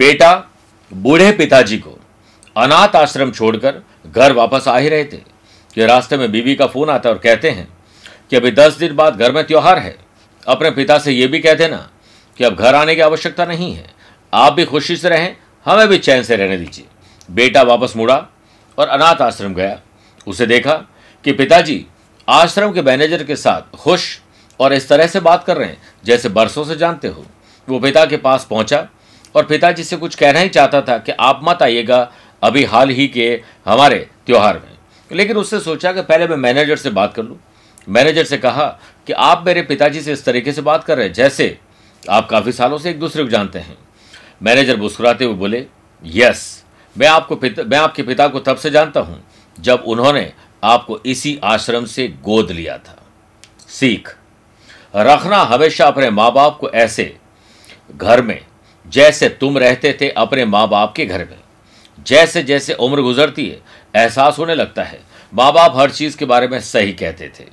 बेटा, बूढ़े पिताजी को अनाथ आश्रम छोड़कर घर वापस आ ही रहे थे कि रास्ते में बीवी का फ़ोन आता और कहते हैं कि अभी दस दिन बाद घर में त्योहार है। अपने पिता से यह भी कह देना कि अब घर आने की आवश्यकता नहीं है। आप भी खुशी से रहें, हमें भी चैन से रहने दीजिए। बेटा वापस मुड़ा और अनाथ आश्रम गया। उसे देखा कि पिताजी आश्रम के मैनेजर के साथ खुश और इस तरह से बात कर रहे हैं जैसे बरसों से जानते हो। वो पिता के पास पहुँचा और पिताजी से कुछ कहना ही चाहता था कि आप मत आइएगा, अभी हाल ही के हमारे त्यौहार में। लेकिन उसने सोचा कि पहले मैं मैनेजर से बात कर लूँ। मैनेजर से कहा कि आप मेरे पिताजी से इस तरीके से बात कर रहे हैं, जैसे आप काफ़ी सालों से एक दूसरे को जानते हैं। मैनेजर मुस्कुराते हुए बोले, यस, मैं आपको पिता, मैं आपके पिता को तब से जानता हूँ, जब उन्होंने आपको इसी आश्रम से गोद लिया था। सीख, रखना हमेशा अपने माँ बाप को ऐसे घर में जैसे तुम रहते थे अपने माँ बाप के घर में। जैसे जैसे उम्र गुजरती है, एहसास होने लगता है। माँ बाप हर चीज़ के बारे में सही कहते थे।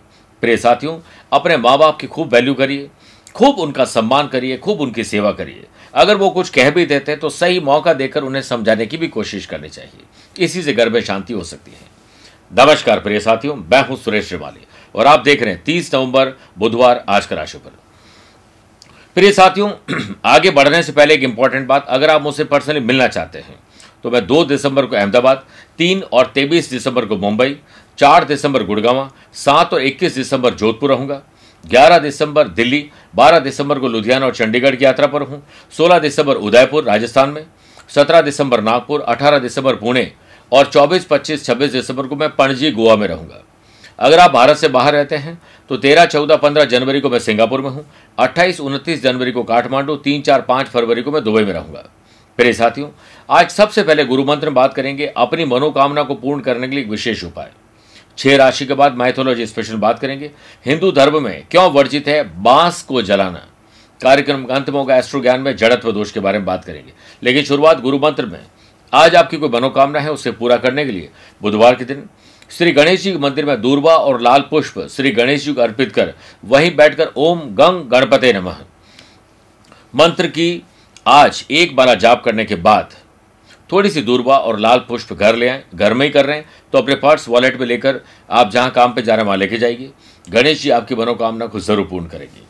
प्रिय साथियों, अपने माँ बाप की खूब वैल्यू करिए, खूब उनका सम्मान करिए, खूब उनकी सेवा करिए। अगर वो कुछ कह भी देते हैं तो सही मौका देकर उन्हें समझाने की भी कोशिश करनी चाहिए। इसी से घर में शांति हो सकती है। नमस्कार प्रिय साथियों, मैं हूँ सुरेश श्रीमाली और आप देख रहे हैं तीस नवंबर, बुधवार, आज का राशिफल। प्रिय साथियों, आगे बढ़ने से पहले एक इंपॉर्टेंट बात, अगर आप मुझसे पर्सनली मिलना चाहते हैं तो मैं दो दिसंबर को अहमदाबाद, तीन और तेईस दिसंबर को मुंबई, चार दिसंबर गुड़गावा, सात और इक्कीस दिसंबर जोधपुर रहूँगा, ग्यारह दिसंबर दिल्ली, बारह दिसंबर को लुधियाना और चंडीगढ़ की यात्रा पर हूँ, सोलह दिसंबर उदयपुर, राजस्थान में, सत्रह दिसंबर नागपुर, अठारह दिसंबर पुणे और चौबीस, पच्चीस, छब्बीस दिसंबर को मैं पणजी, गोवा में रहूँगा। अगर आप भारत से बाहर रहते हैं तो तेरह, चौदह, पंद्रह जनवरी को मैं सिंगापुर में हूँ, अट्ठाईस, उनतीस जनवरी को काठमांडू, तीन, चार, पाँच फरवरी को मैं दुबई में रहूँगा। प्रिय साथियों, आज सबसे पहले गुरु मंत्र में बात करेंगे अपनी मनोकामना को पूर्ण करने के लिए एक विशेष उपाय। छह राशि के बाद माइथोलॉजी स्पेशल बात करेंगे। हिंदू धर्म में क्यों वर्जित है बाँस को जलाना? कार्यक्रम का अंत में होगा एस्ट्रो ज्ञान में जड़त्व दोष के बारे में बात करेंगे। लेकिन शुरुआत गुरु मंत्र में। आज आपकी कोई मनोकामना है उसे पूरा करने के लिए बुधवार के दिन श्री गणेश जी के मंदिर में दूरबा और लाल पुष्प श्री गणेश जी को अर्पित कर वहीं बैठकर ओम गंग गणपते नमः। मंत्र की आज एक बार जाप करने के बाद थोड़ी सी दूरबा और लाल पुष्प घर ले आए, घर में ही कर रहे हैं। तो अपने पर्स वॉलेट में लेकर आप जहाँ काम पे जा रहे हैं, वहाँ लेके जाइए। गणेश जी आपकी मनोकामना को ज़रूर पूर्ण करेंगे।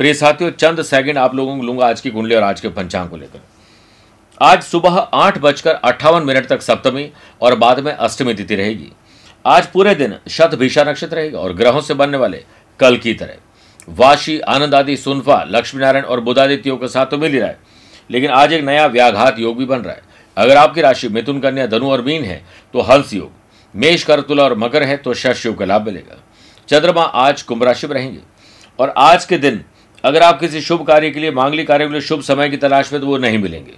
प्रिय साथियों, चंद सेकंड आप लोगों को लूँगा आज की कुंडली और आज के पंचांग को लेकर। आज सुबह आठ बजकर अट्ठावन मिनट तक सप्तमी और बाद में अष्टमी तिथि रहेगी। आज पूरे दिन शत भीषा नक्षत्र रहेगा और ग्रहों से बनने वाले कल की तरह। वाशी, आनंद आदि, सुनफा, लक्ष्मीनारायण और बुधादित्य योग के साथ तो मिल ही रहा है, लेकिन आज एक नया व्याघात योग भी बन रहा है। अगर आपकी राशि मिथुन, कन्या, धनु और मीन है तो हंस योग। मेष कर तुला और मकर है तो शश योग का लाभ मिलेगा। चंद्रमा आज कुंभ राशि में रहेंगे। और आज के दिन, अगर आप किसी शुभ कार्य के लिए, मांगलिक कार्य के लिए शुभ समय की तलाश में तो वो नहीं मिलेंगे।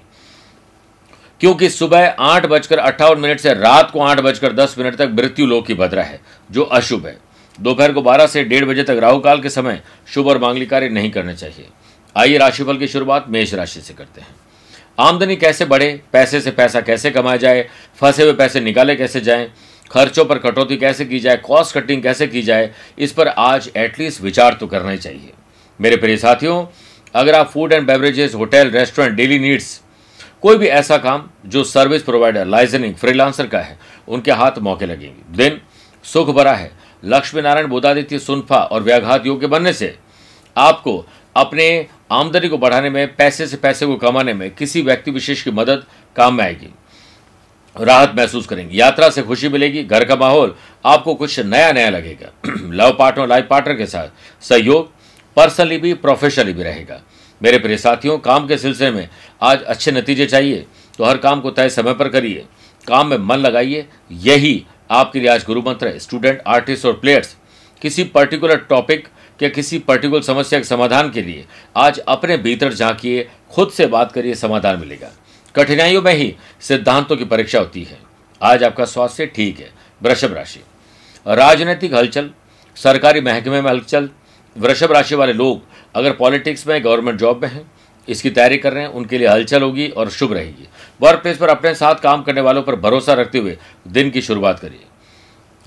क्योंकि सुबह आठ बजकर अट्ठावन मिनट से रात को आठ बजकर दस मिनट तक मृत्यु लोक की भद्रा है, जो अशुभ है। दोपहर को बारह से डेढ़ बजे तक राहु काल के समय शुभ और मांगली कार्य नहीं करने चाहिए। आइए राशिफल की शुरुआत मेष राशि से करते हैं। आमदनी कैसे बढ़े, पैसे से पैसा कैसे कमाया जाए, फंसे हुए पैसे निकाले कैसे जाएँ, खर्चों पर कटौती कैसे की जाए कॉस्ट कटिंग कैसे की जाए, इस पर आज एटलीस्ट विचार तो करना ही चाहिए। मेरे प्रिय साथियों, अगर आप food and beverages hotel restaurant daily needs कोई भी ऐसा काम जो सर्विस प्रोवाइडर लाइजनिंग फ्रीलांसर का है, उनके हाथ मौके लगेंगे। दिन, सुख भरा है। लक्ष्मी नारायण बोधादित्य सुनफा और व्याघात योग्य बनने से आपको अपने आमदनी को बढ़ाने में, पैसे से पैसे को कमाने में किसी व्यक्ति विशेष की मदद काम में आएगी। राहत महसूस करेंगे। यात्रा से खुशी मिलेगी, घर का माहौल आपको कुछ नया नया लगेगा। लव पार्टनर, लाइफ पार्टनर के साथ सहयोग पर्सनली भी प्रोफेशनली भी रहेगा। मेरे प्रिय साथियों, काम के सिलसिले में आज अच्छे नतीजे चाहिए तो हर काम को तय समय पर करिए। काम में मन लगाइए, यही आपके लिए आज गुरु मंत्र है। स्टूडेंट आर्टिस्ट और प्लेयर्स किसी पर्टिकुलर टॉपिक या किसी पर्टिकुलर समस्या के समाधान के लिए आज अपने भीतर झांकिए, खुद से बात करिए, समाधान मिलेगा। कठिनाइयों में ही सिद्धांतों की परीक्षा होती है। आज आपका स्वास्थ्य ठीक है। वृषभ राशि। राजनीतिक हलचल, सरकारी महकमे में हलचल, वृषभ राशि वाले लोग अगर पॉलिटिक्स में, गवर्नमेंट जॉब में हैं, इसकी तैयारी कर रहे हैं, उनके लिए हलचल होगी और शुभ रहेगी। वर्क प्लेस पर अपने साथ काम करने वालों पर भरोसा रखते हुए दिन की शुरुआत करिए।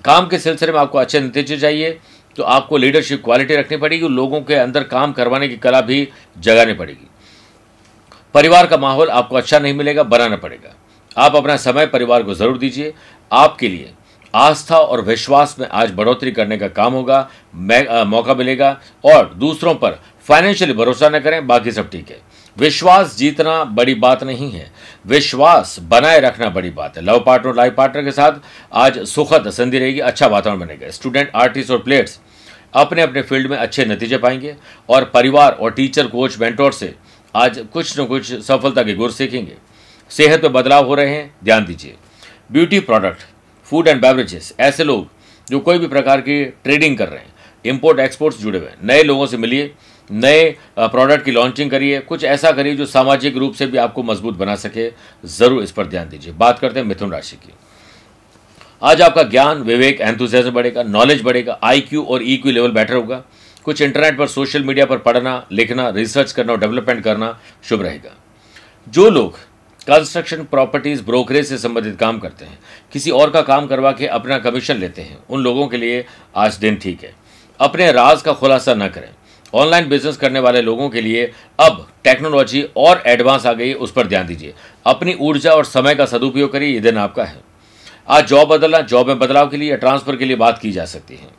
काम के सिलसिले में आपको अच्छे नतीजे चाहिए तो आपको लीडरशिप क्वालिटी रखनी पड़ेगी, लोगों के अंदर काम करवाने की कला भी जगानी पड़ेगी। परिवार का माहौल आपको अच्छा नहीं मिलेगा, बनाना पड़ेगा। आप अपना समय परिवार को ज़रूर दीजिए। आपके लिए आस्था और विश्वास में आज बढ़ोतरी करने का काम होगा मौका मिलेगा और दूसरों पर फाइनेंशियली भरोसा न करें, बाकी सब ठीक है। विश्वास जीतना बड़ी बात नहीं है। विश्वास बनाए रखना बड़ी बात है। लव पार्टनर लाइफ पार्टनर के साथ आज सुखद संधि रहेगी अच्छा वातावरण बनेगा। स्टूडेंट आर्टिस्ट और प्लेयर्स अपने अपने फ़ील्ड में अच्छे नतीजे पाएँगे और परिवार और टीचर कोच मेंटोर से आज कुछ न कुछ सफलता के गुर सीखेंगे। सेहत में बदलाव हो रहे हैं, ध्यान दीजिए। Beauty product food and beverages ऐसे लोग जो कोई भी प्रकार की ट्रेडिंग कर रहे हैं इम्पोर्ट एक्सपोर्ट्स जुड़े हुए हैं, नए लोगों से मिलिए नए प्रोडक्ट की लॉन्चिंग करिए। कुछ ऐसा करिए जो सामाजिक रूप से भी आपको मज़बूत बना सके। ज़रूर इस पर ध्यान दीजिए। बात करते हैं मिथुन राशि की। आज आपका ज्ञान, विवेक एंथुजियाज्म बढ़ेगा नॉलेज बढ़ेगा आईक्यू और ईक्यू लेवल बेटर होगा। कुछ इंटरनेट पर सोशल मीडिया पर पढ़ना, लिखना रिसर्च करना और डेवलपमेंट करना शुभ रहेगा। जो लोग कंस्ट्रक्शन प्रॉपर्टीज़ ब्रोकरेज से संबंधित काम करते हैं, किसी और का काम करवा के अपना कमीशन लेते हैं, उन लोगों के लिए आज दिन ठीक है। अपने राज का खुलासा न करें। ऑनलाइन बिज़नेस करने वाले लोगों के लिए अब टेक्नोलॉजी और एडवांस आ गई, उस पर ध्यान दीजिए। अपनी ऊर्जा और समय का सदुपयोग करिए, ये दिन आपका है। आज जॉब बदलना, जॉब में बदलाव के लिए या ट्रांसफ़र के लिए बात की जा सकती है।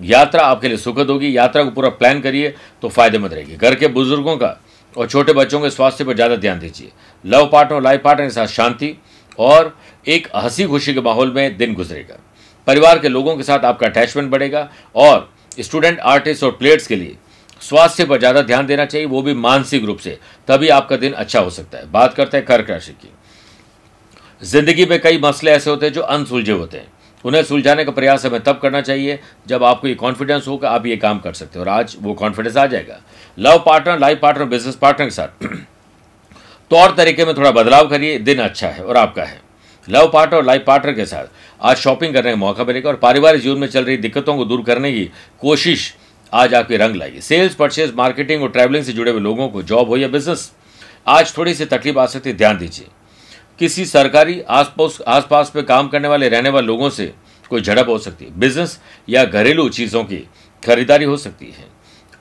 यात्रा आपके लिए सुखद होगी, यात्रा को पूरा प्लान करिए तो फ़ायदेमंद रहेगी। घर के बुज़ुर्गों का और छोटे बच्चों के स्वास्थ्य पर ज़्यादा ध्यान दीजिए। लव पार्टनर लाइफ पार्टनर के साथ शांति और एक हँसी खुशी के माहौल में दिन गुजरेगा। परिवार के लोगों के साथ आपका अटैचमेंट बढ़ेगा और स्टूडेंट, आर्टिस्ट और प्लेयर्स के लिए स्वास्थ्य पर ज़्यादा ध्यान देना चाहिए, वो भी मानसिक रूप से। तभी आपका दिन अच्छा हो सकता है। बात करते हैं कर्क राशि की। ज़िंदगी में कई मसले ऐसे होते हैं जो अनसुलझे होते हैं। उन्हें सुलझाने का प्रयास हमें तब करना चाहिए, जब आपको ये कॉन्फिडेंस हो कि आप ये काम कर सकते हो और आज वो कॉन्फिडेंस आ जाएगा। Love partner life partner business partner के साथ। तौर तरीके में थोड़ा बदलाव करिए, दिन अच्छा है और आपका है। लव पार्टनर और लाइफ पार्टनर के साथ। आज शॉपिंग करने का मौका मिलेगा और पारिवारिक जीवन में चल रही दिक्कतों को दूर करने की कोशिश आज आपके रंग लाइए सेल्स परचेज मार्केटिंग और ट्रैवलिंग से जुड़े हुए लोगों को जॉब हो या बिज़नेस आज थोड़ी सी तकलीफ़ आ सकती है, ध्यान दीजिए। किसी सरकारी आसपास आसपास पे काम करने वाले, रहने वाले लोगों से कोई झड़प हो सकती है। बिज़नेस या घरेलू चीज़ों की खरीदारी हो सकती है।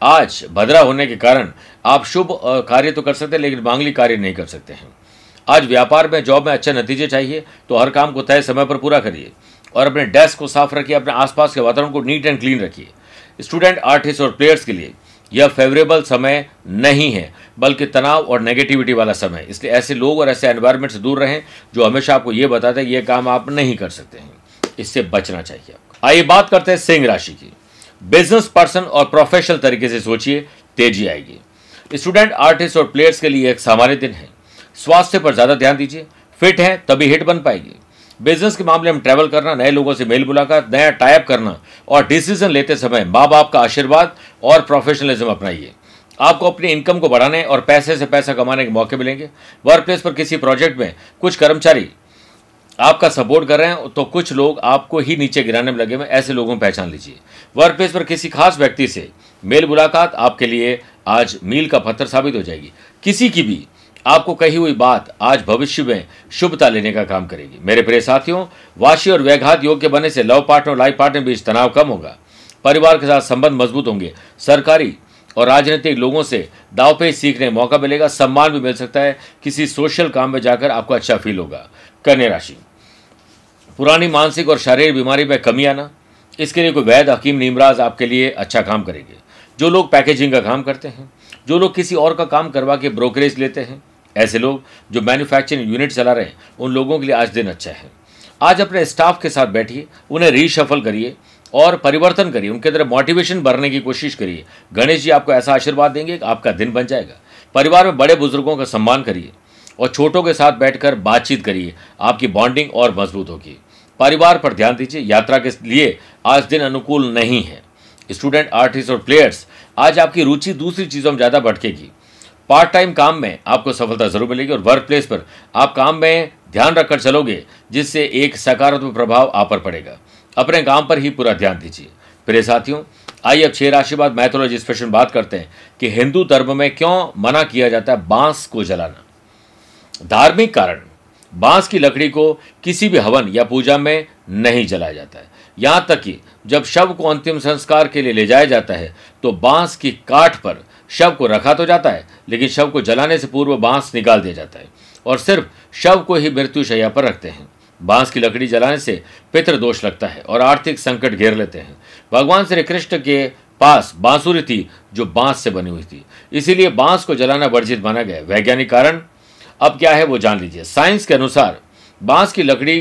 आज भद्रा होने के कारण आप शुभ कार्य तो कर सकते हैं, लेकिन मांगलिक कार्य नहीं कर सकते हैं। आज व्यापार में जॉब में अच्छे नतीजे चाहिए तो हर काम को तय समय पर पूरा करिए और अपने डेस्क को साफ़ रखिए, अपने आसपास के वातावरण को नीट एंड क्लीन रखिए। स्टूडेंट, आर्टिस्ट और प्लेयर्स के लिए यह फेवरेबल समय नहीं है, बल्कि तनाव और नेगेटिविटी वाला समय इसलिए ऐसे लोग और ऐसे एनवायरमेंट से दूर रहें जो हमेशा आपको ये बताते हैं ये काम आप नहीं कर सकते हैं। इससे बचना चाहिए आपको। आइए बात करते हैं सिंह राशि की। बिज़नेस पर्सन और प्रोफेशनल तरीके से सोचिए, तेज़ी आएगी। स्टूडेंट आर्टिस्ट और प्लेयर्स के लिए एक सामान्य दिन है। स्वास्थ्य पर ज़्यादा ध्यान दीजिए। फिट है, तभी हिट बन पाएगी। बिज़नेस के मामले में ट्रैवल करना, नए लोगों से मेल मुलाकात नया टाइप करना और डिसीज़न लेते समय माँ बाप का आशीर्वाद और प्रोफेशनलिज्म अपनाइए। आपको अपनी इनकम को बढ़ाने और पैसे से पैसा कमाने के मौके मिलेंगे। वर्क प्लेस पर किसी प्रोजेक्ट में कुछ कर्मचारी आपका सपोर्ट कर रहे हैं तो कुछ लोग आपको ही नीचे गिराने में लगे हुए ऐसे लोगों को पहचान लीजिए। वर्क प्लेस पर किसी खास व्यक्ति से मेल मुलाकात आपके लिए आज मील का पत्थर साबित हो जाएगी। किसी की भी आपको कही हुई बात आज भविष्य में शुभता लेने का काम करेगी। मेरे प्रिय साथियों, वाशी और व्याघात योग के बने से लव पार्टनर और लाइफ पार्टनर बीच तनाव कम होगा। परिवार के साथ संबंध मज़बूत होंगे। सरकारी और राजनीतिक लोगों से दाव पे सीखने मौका मिलेगा। सम्मान भी मिल सकता है। किसी सोशल काम में जाकर आपको अच्छा फील होगा। कन्या राशि। पुरानी मानसिक और शारीरिक बीमारी में कमी आना। इसके लिए कोई वैध हकीम नीमराज आपके लिए अच्छा काम करेंगे। जो लोग पैकेजिंग का काम करते हैं, जो लोग किसी और का काम करवा के ब्रोकरेज लेते हैं ऐसे लोग जो मैन्युफैक्चरिंग यूनिट चला रहे हैं, उन लोगों के लिए आज दिन अच्छा है। आज अपने स्टाफ के साथ बैठिए, उन्हें रीशफल करिए और परिवर्तन करिए, उनके अंदर मोटिवेशन भरने की कोशिश करिए। गणेश जी आपको ऐसा आशीर्वाद देंगे कि आपका दिन बन जाएगा। परिवार में बड़े बुज़ुर्गों का सम्मान करिए और छोटों के साथ बैठकर बातचीत करिए, आपकी बॉन्डिंग और मज़बूत होगी। परिवार पर ध्यान दीजिए, यात्रा के लिए आज दिन अनुकूल नहीं है। स्टूडेंट आर्टिस्ट और प्लेयर्स आज आपकी रुचि दूसरी चीज़ों में ज़्यादा भटकेगी। पार्ट टाइम काम में आपको सफलता ज़रूर मिलेगी और वर्क प्लेस पर आप काम में ध्यान रखकर चलोगे, जिससे एक सकारात्मक प्रभाव आप पर पड़ेगा। अपने काम पर ही पूरा ध्यान दीजिए। प्रिय साथियों, आइए अब छह राशि बाद मैथोलॉजी स्पेशल बात करते हैं कि हिंदू धर्म में क्यों मना किया जाता है बाँस को जलाना। धार्मिक कारण, बाँस की लकड़ी को किसी भी हवन या पूजा में नहीं जलाया जाता है। यहाँ तक कि जब शव को अंतिम संस्कार के लिए ले जाया जाता है तो बाँस की काठ पर शव को रखा तो जाता है, लेकिन शव को जलाने से पूर्व बाँस निकाल दिया जाता है और सिर्फ़ शव को ही मृत्यु शैया पर रखते हैं। बाँस की लकड़ी जलाने से पितृ दोष लगता है और आर्थिक संकट घेर लेते हैं। भगवान श्री कृष्ण के पास बांसुरी थी, जो बाँस से बनी हुई थी। इसीलिए बाँस को जलाना वर्जित माना गया। वैज्ञानिक कारण? अब क्या है वो जान लीजिए। साइंस के अनुसार बाँस की लकड़ी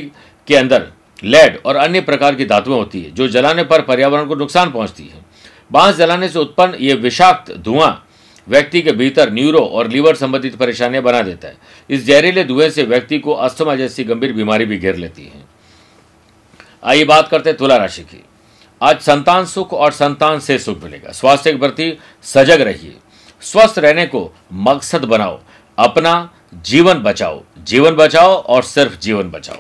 के अंदर लेड और अन्य प्रकार की धातुएँ होती है, जो जलाने पर पर्यावरण को नुकसान पहुँचती है। बाँस जलाने से उत्पन्न ये विषाक्त धुआँ व्यक्ति के भीतर न्यूरो और लीवर संबंधित परेशानियाँ बना देता है। इस जहरीले धुएँ से व्यक्ति को अस्थमा जैसी गंभीर बीमारी भी घेर लेती है। आइए बात करते हैं तुला राशि की। आज संतान सुख और संतान से सुख मिलेगा। स्वास्थ्य के प्रति सजग रहिए। स्वस्थ रहने को मकसद बनाओ। अपना जीवन बचाओ। जीवन बचाओ और सिर्फ़ जीवन बचाओ।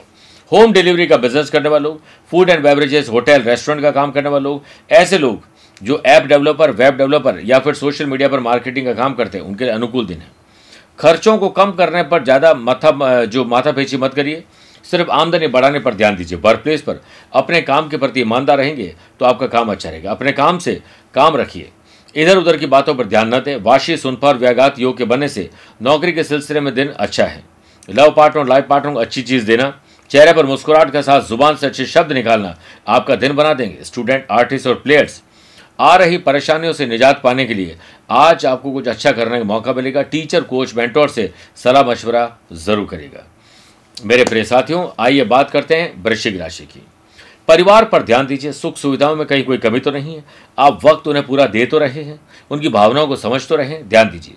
होम डिलीवरी का बिज़नेस करने वाले लोग, food and beverages, hotel, restaurant का काम करने वाले लोग, ऐसे लोग जो ऐप डेवलपर, वेब डेवलपर या फिर सोशल मीडिया पर मार्केटिंग का काम करते हैं, उनके लिए अनुकूल दिन है। खर्चों को कम करने पर ज़्यादा माथा, जो माथा पेची मत करिए। सिर्फ़ आमदनी बढ़ाने पर ध्यान दीजिए। वर्क प्लेस पर अपने काम के प्रति ईमानदार रहेंगे तो आपका काम अच्छा रहेगा। अपने काम से काम रखिए। इधर उधर की बातों पर ध्यान न दें। वाशी सुनफा और व्याघात योग के बनने से नौकरी के सिलसिले में दिन अच्छा है। लव पार्टनर, लाइफ पार्टनर को अच्छी चीज़ देना, चेहरे पर मुस्कुराहट के साथ ज़ुबान से अच्छे शब्द निकालना आपका दिन बना देंगे। स्टूडेंट, आर्टिस्ट और प्लेयर्स आ रही परेशानियों से निजात पाने के लिए आज आपको कुछ अच्छा करने का मौका मिलेगा। टीचर, कोच, मेंटोर से सलाह मशवरा ज़रूर करेगा मेरे प्रिय साथियों, आइए बात करते हैं वृश्चिक राशि की। परिवार पर ध्यान दीजिए, सुख सुविधाओं में कहीं कोई कमी तो नहीं है। आप वक्त उन्हें पूरा दे तो रहे हैं, उनकी भावनाओं को समझ तो रहे हैं, ध्यान दीजिए।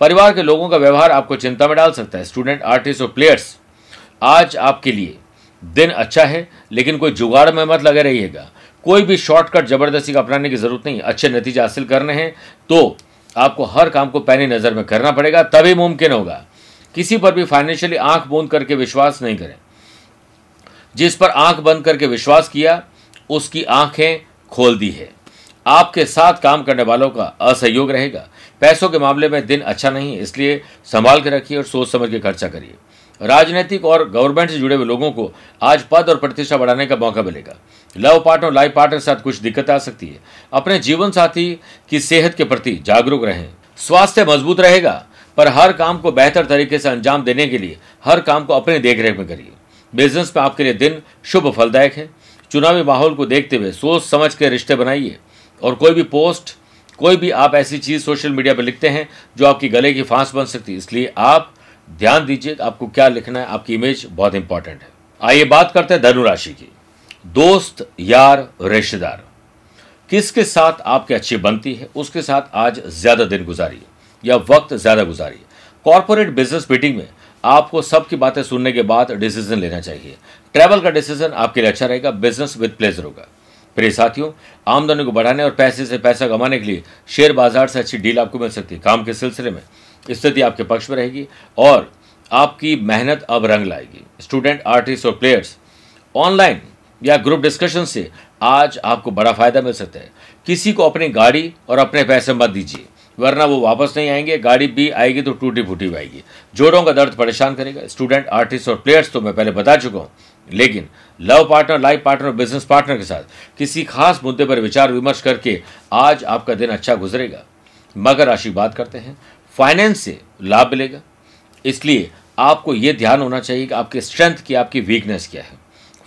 परिवार के लोगों का व्यवहार आपको चिंता में डाल सकता है। स्टूडेंट, आर्टिस्ट और प्लेयर्स, आज आपके लिए दिन अच्छा है, लेकिन कोई जुगाड़ में मत लगे रहिएगा। कोई भी शॉर्टकट ज़बरदस्ती का अपनाने की ज़रूरत नहीं, अच्छे नतीजे हासिल करने हैं तो आपको हर काम को पैनी नज़र में करना पड़ेगा, तभी मुमकिन होगा। किसी पर भी फाइनेंशियली आँख बंद करके विश्वास नहीं करें। जिस पर आँख बंद करके विश्वास किया, उसकी आँखें खोल दी है। आपके साथ काम करने वालों का असहयोग रहेगा। पैसों के मामले में दिन अच्छा नहीं है, इसलिए संभाल के रखिए और सोच समझ के खर्चा करिए। राजनीतिक और गवर्नमेंट से जुड़े हुए लोगों को आज पद और प्रतिष्ठा बढ़ाने का मौका मिलेगा। लव पार्टनर लाइफ पार्टनर के साथ कुछ दिक्कत आ सकती है। अपने जीवन साथी की सेहत के प्रति जागरूक रहें। स्वास्थ्य मज़बूत रहेगा, पर हर काम को बेहतर तरीके से अंजाम देने के लिए हर काम को अपने देखरेख में करिए। बिज़नेस में आपके लिए दिन शुभ फलदायक है। चुनावी माहौल को देखते हुए सोच समझ के रिश्ते बनाइए। और कोई भी पोस्ट कोई भी आप ऐसी चीज़ सोशल मीडिया पर लिखते हैं जो आपकी गले की फांस बन सकती है। इसलिए आप ध्यान दीजिए आपको क्या लिखना है, आपकी इमेज बहुत इंपॉर्टेंट है। आइए बात करते हैं धनुराशि की। दोस्त, यार, रिश्तेदार। किसके साथ आपकी अच्छी बनती है, उसके साथ आज ज़्यादा दिन गुजारिए, या वक्त ज़्यादा गुजारिए। कॉरपोरेट बिज़नेस मीटिंग में आपको सबकी बातें सुनने के बाद डिसीज़न लेना चाहिए। ट्रैवल का डिसीज़न आपके लिए अच्छा रहेगा बिज़नेस विद प्लेजर होगा। प्रिय साथियों, आमदनी को बढ़ाने और पैसे से पैसा कमाने के लिए शेयर बाज़ार से अच्छी डील आपको मिल सकती है, काम के सिलसिले में। स्थिति आपके पक्ष में रहेगी और आपकी मेहनत अब रंग लाएगी। स्टूडेंट आर्टिस्ट और प्लेयर्स ऑनलाइन या ग्रुप डिस्कशन से आज आपको बड़ा फ़ायदा मिल सकता है। किसी को अपनी गाड़ी और अपने पैसे मत दीजिए, वरना वो वापस नहीं आएँगे, गाड़ी भी आएगी तो टूटी फूटी आएगी। जोड़ों का दर्द परेशान करेगा। स्टूडेंट आर्टिस्ट और प्लेयर्स तो मैं पहले बता चुका हूँ लेकिन love partner, life partner business partner के साथ किसी खास मुद्दे पर विचार विमर्श करके आज आपका दिन अच्छा गुजरेगा। मगर राशि बात करते हैं फाइनेंस से लाभ मिलेगा। इसलिए आपको ये ध्यान होना चाहिए कि आपकी स्ट्रेंथ की, आपकी वीकनेस क्या है।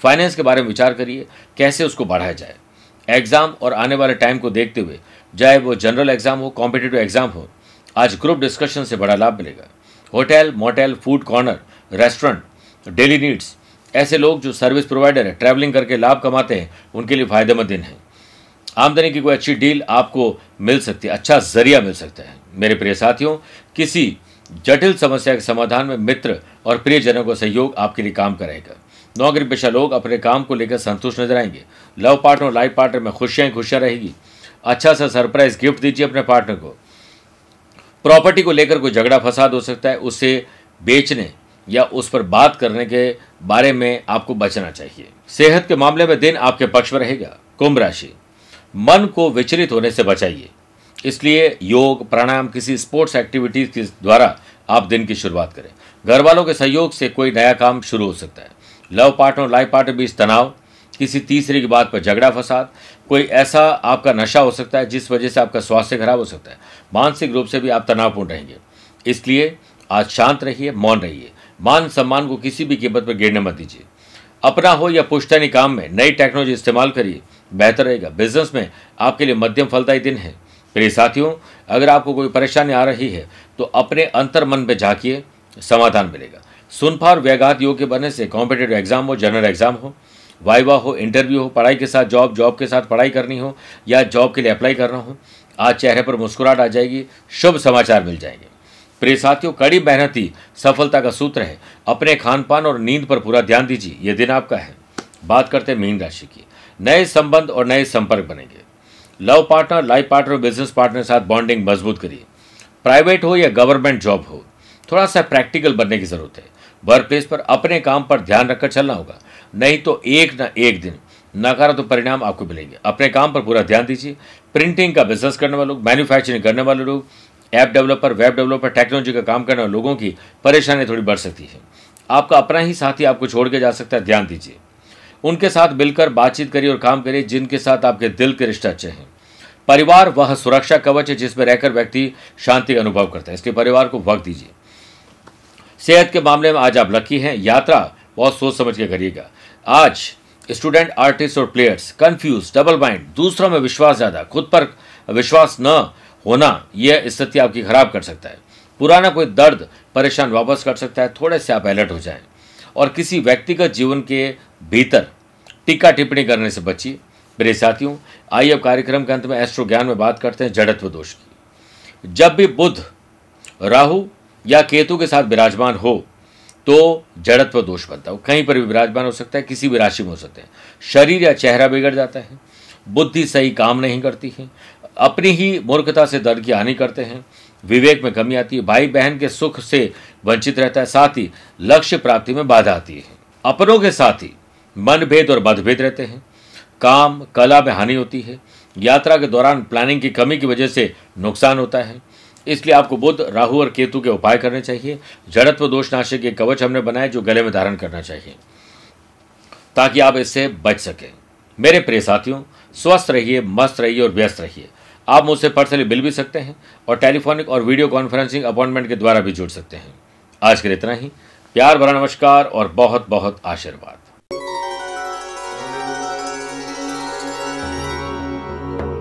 फाइनेंस के बारे में विचार करिए, कैसे उसको बढ़ाया जाए। एग्ज़ाम और आने वाले टाइम को देखते हुए, चाहे वो जनरल एग्ज़ाम हो कॉम्पिटेटिव एग्ज़ाम हो, आज ग्रुप डिस्कशन से बड़ा लाभ मिलेगा। Hotel motel food corner restaurant daily needs ऐसे लोग जो सर्विस प्रोवाइडर है ट्रैवलिंग करके लाभ कमाते हैं, उनके लिए फ़ायदेमंद दिन है। आमदनी की कोई अच्छी डील आपको मिल सकती है अच्छा ज़रिया मिल सकता है। मेरे प्रिय साथियों, किसी जटिल समस्या के समाधान में मित्र और प्रियजनों का सहयोग आपके लिए काम करेगा। नौकरी पेशा लोग अपने काम को लेकर संतुष्ट नज़र आएँगे। लव पार्टनर लाइफ पार्टनर में खुशियाँ खुशियाँ रहेगी। अच्छा सा सरप्राइज़ गिफ्ट दीजिए अपने पार्टनर को। प्रॉपर्टी को लेकर कोई झगड़ा, फसाद हो सकता है, उसे बेचने या उस पर बात करने के बारे में आपको बचना चाहिए। सेहत के मामले में दिन आपके पक्ष में रहेगा। कुंभ राशि। मन को विचलित होने से बचाइए। इसलिए योग, प्राणायाम, किसी स्पोर्ट्स एक्टिविटीज़ के द्वारा आप दिन की शुरुआत करें। घर वालों के सहयोग से कोई नया काम शुरू हो सकता है। लव पार्टनर लाइफ पार्टनर बीच तनाव, किसी तीसरे की बात पर झगड़ा, फसाद, कोई ऐसा आपका नशा हो सकता है जिस वजह से आपका स्वास्थ्य खराब हो सकता है। मानसिक रूप से भी आप तनावपूर्ण रहेंगे। इसलिए आज शांत रहिए, मौन रहिए। मान सम्मान को किसी भी कीमत पर गिरने मत दीजिए। अपना हो या पुश्तैनी काम में नई टेक्नोलॉजी इस्तेमाल करिए, बेहतर रहेगा। बिज़नेस में आपके लिए मध्यम फलदायी दिन है। मेरे साथियों, अगर आपको कोई परेशानी आ रही है तो अपने अंतर मन में झांकिए, समाधान मिलेगा। सुनफा और व्याघात योग के बनने से कॉम्पिटेटिव एग्ज़ाम हो, जनरल एग्ज़ाम हो, वाइवा हो, इंटरव्यू हो, पढ़ाई के साथ जॉब जॉब के साथ पढ़ाई करनी हो, या जॉब के लिए अप्लाई करना हो, आज चेहरे पर मुस्कुराहट आ जाएगी, शुभ समाचार मिल जाएँगे। प्रिय साथियों, कड़ी मेहनत ही सफलता का सूत्र है। अपने खान पान और नींद पर पूरा ध्यान दीजिए यह दिन आपका है। बात करते हैं मीन राशि की। नए संबंध और नए संपर्क बनेंगे। लव पार्टनर, लाइफ पार्टनर और बिज़नेस पार्टनर के साथ बॉन्डिंग मज़बूत करिए। प्राइवेट हो या गवर्नमेंट जॉब हो, थोड़ा सा प्रैक्टिकल बनने की ज़रूरत है। वर्क प्लेस पर अपने काम पर ध्यान रखकर चलना होगा। नहीं तो एक न एक दिन नकारात्मक परिणाम आपको मिलेंगे। अपने काम पर पूरा ध्यान दीजिए। प्रिंटिंग का बिज़नेस करने वाले लोग, मैन्युफैक्चरिंग करने वाले लोग app developer, web developer, technology का काम करने वाले लोगों की परेशानी थोड़ी बढ़ सकती है। आपका अपना ही साथी आपको छोड़ के जा सकता है, ध्यान दीजिए। उनके साथ मिलकर बातचीत करिए और काम करिए जिनके साथ आपके दिल के रिश्ते अच्छे हैं। परिवार वह सुरक्षा कवच है जिसमें रहकर व्यक्ति शांति का अनुभव करता है। इसलिए परिवार को वक्त दीजिए। सेहत के मामले में आज आप लकी हैं। यात्रा बहुत सोच समझ के करिएगा। आज स्टूडेंट आर्टिस्ट और प्लेयर्स कंफ्यूज डबल माइंड दूसरों में विश्वास ज़्यादा, खुद पर विश्वास न होना यह स्थिति आपकी खराब कर सकता है। पुराना कोई दर्द परेशान वापस कर सकता है, थोड़े से आप अलर्ट हो जाएँ। और किसी व्यक्तिगत जीवन के भीतर टीका टिप्पणी करने से बचिए। मेरे साथियों, आइए अब कार्यक्रम के अंत में एस्ट्रो ज्ञान में बात करते हैं जड़त्व दोष की। जब भी बुध, राहु या केतु के साथ विराजमान हो तो जड़त्व दोष बनता है। कहीं पर भी विराजमान हो सकता है, किसी भी राशि में हो सकते हैं। शरीर या चेहरा बिगड़ जाता है। बुद्धि सही काम नहीं करती है। अपनी ही मूर्खता से दर्द की हानि करते हैं। विवेक में कमी आती है। भाई बहन के सुख से वंचित रहता है। साथ ही लक्ष्य प्राप्ति में बाधा आती है। अपनों के साथ ही मनभेद और मतभेद रहते हैं। काम, कला में हानि होती है। यात्रा के दौरान प्लानिंग की कमी की वजह से नुकसान होता है। इसलिए आपको बुद्ध राहु और केतु के उपाय करने चाहिए। जड़त्व, दोष, नाशक के कवच हमने बनाए जो गले में धारण करना चाहिए। ताकि आप इससे बच सकें। मेरे प्रिय साथियों, स्वस्थ रहिए, मस्त रहिए और व्यस्त रहिए। आप मुझसे पर्सनली मिल भी सकते हैं और टेलीफोनिक और वीडियो कॉन्फ्रेंसिंग अपॉइंटमेंट के द्वारा भी जुड़ सकते हैं। आज के लिए इतना ही। प्यार भरा नमस्कार और बहुत बहुत आशीर्वाद।